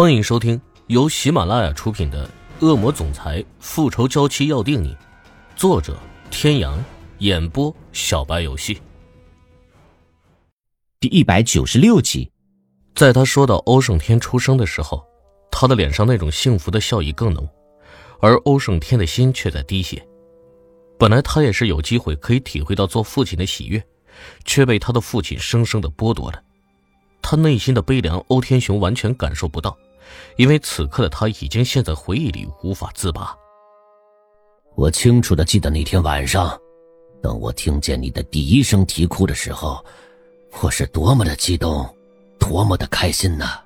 欢迎收听由喜马拉雅出品的《恶魔总裁复仇娇妻要定你》，作者：天阳，演播：小白游戏。第一百九十六集，在他说到欧胜天出生的时候，他的脸上那种幸福的笑意更浓，而欧胜天的心却在滴血。本来他也是有机会可以体会到做父亲的喜悦，却被他的父亲生生的剥夺了。他内心的悲凉，欧天雄完全感受不到，因为此刻的他已经陷在回忆里无法自拔。我清楚的记得那天晚上，当我听见你的第一声啼哭的时候，我是多么的激动，多么的开心呐！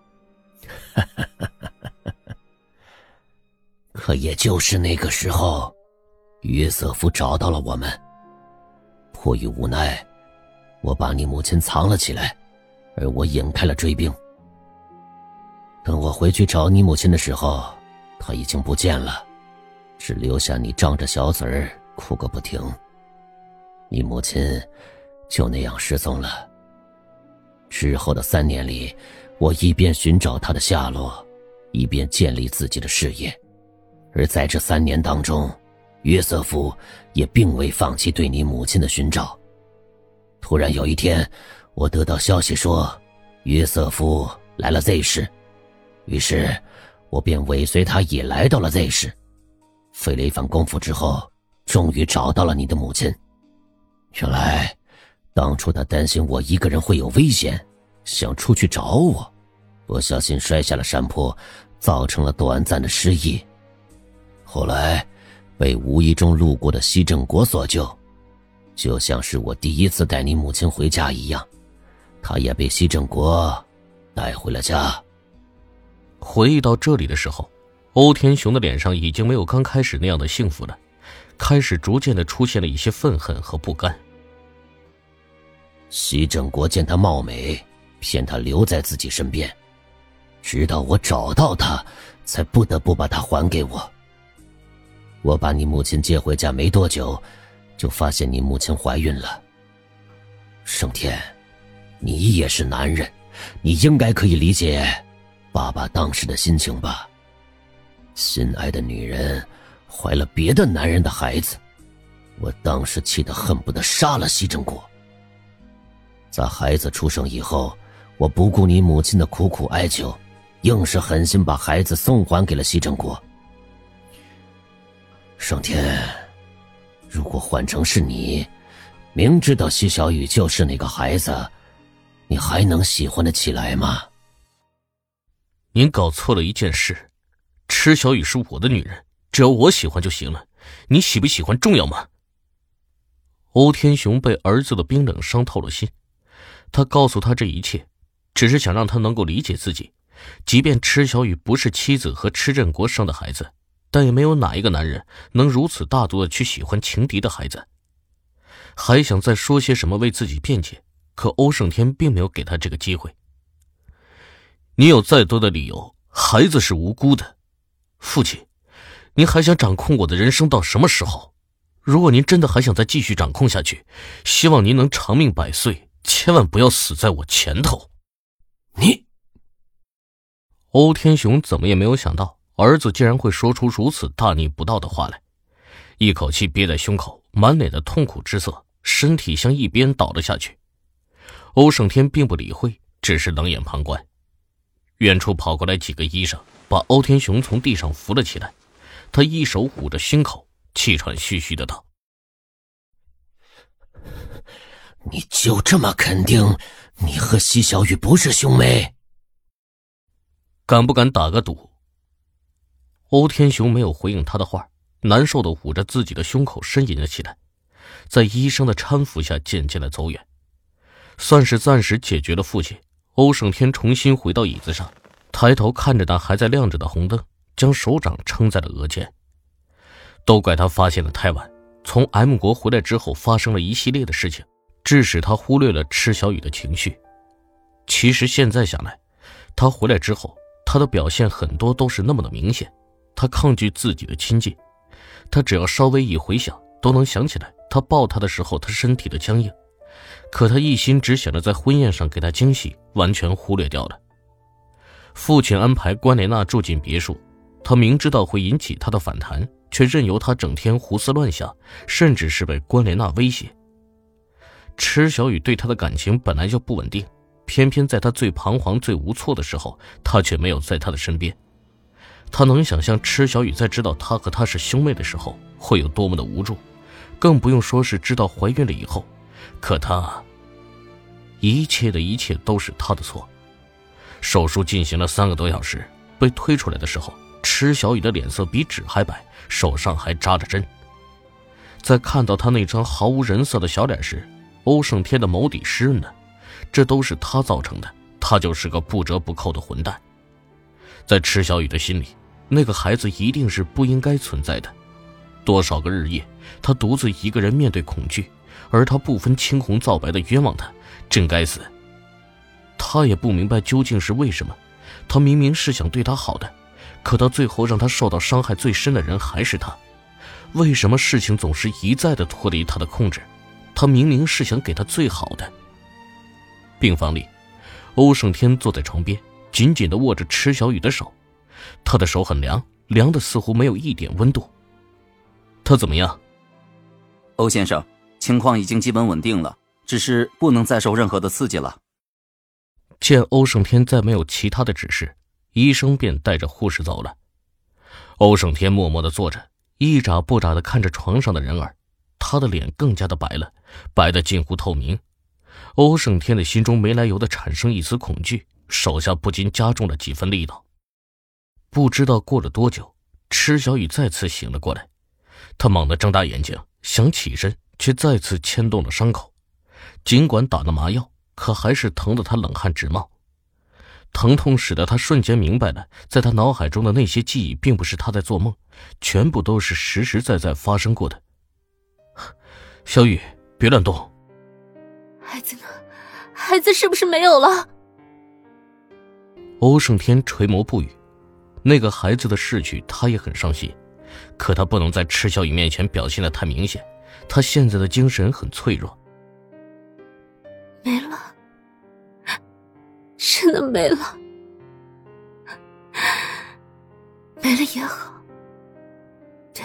可也就是那个时候，约瑟夫找到了我们。迫于无奈，我把你母亲藏了起来。而我引开了追兵。等我回去找你母亲的时候，她已经不见了，只留下你张着小嘴儿哭个不停。你母亲就那样失踪了。之后的三年里，我一边寻找她的下落，一边建立自己的事业。而在这三年当中，约瑟夫也并未放弃对你母亲的寻找。突然有一天。我得到消息说，约瑟夫来了 Z 市，于是，我便尾随他也来到了 Z 市。费了一番功夫之后，终于找到了你的母亲。原来，当初他担心我一个人会有危险，想出去找我，不小心摔下了山坡，造成了短暂的失忆。后来，被无意中路过的西正国所救，就像是我第一次带你母亲回家一样。他也被西正国带回了家。回忆到这里的时候，欧天雄的脸上已经没有刚开始那样的幸福了，开始逐渐的出现了一些愤恨和不甘。西正国见他貌美，骗他留在自己身边，直到我找到他，才不得不把他还给我。我把你母亲接回家没多久，就发现你母亲怀孕了。盛天。你也是男人，你应该可以理解爸爸当时的心情吧？心爱的女人怀了别的男人的孩子，我当时气得恨不得杀了西正国。在孩子出生以后，我不顾你母亲的苦苦哀求，硬是狠心把孩子送还给了西正国。上天，如果换成是你，明知道西小雨就是那个孩子。你还能喜欢得起来吗？您搞错了一件事，池小雨是我的女人，只要我喜欢就行了。你喜不喜欢重要吗？欧天雄被儿子的冰冷伤透了心，他告诉他这一切，只是想让他能够理解自己。即便池小雨不是妻子和池振国生的孩子，但也没有哪一个男人能如此大度的去喜欢情敌的孩子。还想再说些什么为自己辩解。可欧胜天并没有给他这个机会。你有再多的理由，孩子是无辜的。父亲，您还想掌控我的人生到什么时候？如果您真的还想再继续掌控下去，希望您能长命百岁，千万不要死在我前头。你，欧天雄怎么也没有想到，儿子竟然会说出如此大逆不道的话来，一口气憋在胸口，满脸的痛苦之色，身体向一边倒了下去。欧胜天并不理会，只是冷眼旁观。远处跑过来几个医生，把欧天雄从地上扶了起来。他一手捂着胸口，气喘吁吁的道：“你就这么肯定你和西小雨不是兄妹？敢不敢打个赌？”欧天雄没有回应他的话，难受的捂着自己的胸口，呻吟了起来，在医生的搀扶下，渐渐的走远。算是暂时解决了父亲。欧胜天重新回到椅子上，抬头看着那还在亮着的红灯，将手掌撑在了额间。都怪他发现的太晚。从 M 国回来之后，发生了一系列的事情，致使他忽略了池小雨的情绪。其实现在想来，他回来之后，他的表现很多都是那么的明显。他抗拒自己的亲近，他只要稍微一回想，都能想起来他抱他的时候，他身体的僵硬。可他一心只想着在婚宴上给他惊喜，完全忽略掉了。父亲安排关莲娜住进别墅，他明知道会引起他的反弹，却任由他整天胡思乱想，甚至是被关莲娜威胁。池小雨对他的感情本来就不稳定，偏偏在他最彷徨、最无措的时候，他却没有在他的身边。他能想象池小雨在知道他和他是兄妹的时候会有多么的无助，更不用说是知道怀孕了以后。可他，一切的一切都是他的错。手术进行了三个多小时，被推出来的时候，池小雨的脸色比纸还白，手上还扎着针。在看到他那张毫无人色的小脸时，欧胜天的眸底湿润了。这都是他造成的，他就是个不折不扣的混蛋。在池小雨的心里，那个孩子一定是不应该存在的。多少个日夜，他独自一个人面对恐惧。而他不分青红皂白的冤枉他，真该死。他也不明白究竟是为什么，他明明是想对他好的，可到最后让他受到伤害最深的人还是他。为什么事情总是一再的脱离他的控制？他明明是想给他最好的。病房里，欧胜天坐在床边，紧紧的握着池小雨的手，他的手很凉，凉的似乎没有一点温度。他怎么样？欧先生。情况已经基本稳定了，只是不能再受任何的刺激了。见欧胜天再没有其他的指示，医生便带着护士走了。欧胜天默默的坐着，一眨不眨的看着床上的人儿，他的脸更加的白了，白的近乎透明。欧胜天的心中没来由的产生一丝恐惧，手下不禁加重了几分力道。不知道过了多久，池小雨再次醒了过来，他猛地睁大眼睛，想起身。却再次牵动了伤口，尽管打了麻药，可还是疼得他冷汗直冒。疼痛使得他瞬间明白了，在他脑海中的那些记忆，并不是他在做梦，全部都是实实在在发生过的。小雨，别乱动。孩子呢？孩子是不是没有了？欧胜天垂眸不语。那个孩子的逝去，他也很伤心，可他不能在池小雨面前表现的太明显。他现在的精神很脆弱，没了，真的没了，没了也好，对，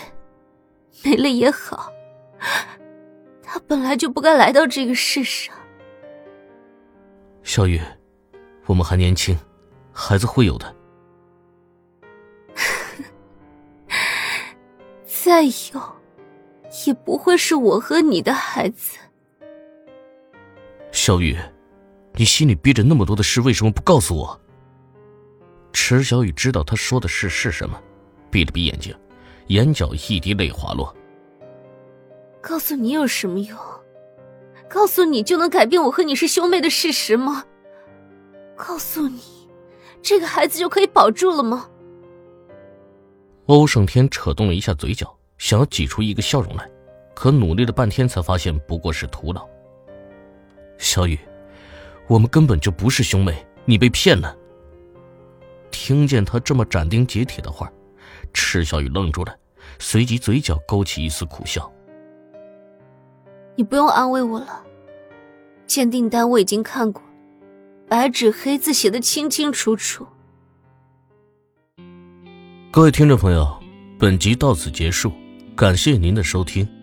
没了也好。他本来就不该来到这个世上。小雨，我们还年轻，孩子会有的。再有。也不会是我和你的孩子，小雨，你心里憋着那么多的事，为什么不告诉我？池小雨知道他说的事是什么，闭了闭眼睛，眼角一滴泪滑落。告诉你有什么用？告诉你就能改变我和你是兄妹的事实吗？告诉你，这个孩子就可以保住了吗？欧胜天扯动了一下嘴角，想要挤出一个笑容来。可努力了半天，才发现不过是徒劳。小雨，我们根本就不是兄妹，你被骗了。听见他这么斩钉截铁的话，赤小雨愣住了，随即嘴角勾起一丝苦笑。你不用安慰我了，鉴定单我已经看过，白纸黑字写的清清楚楚。各位听众朋友，本集到此结束，感谢您的收听。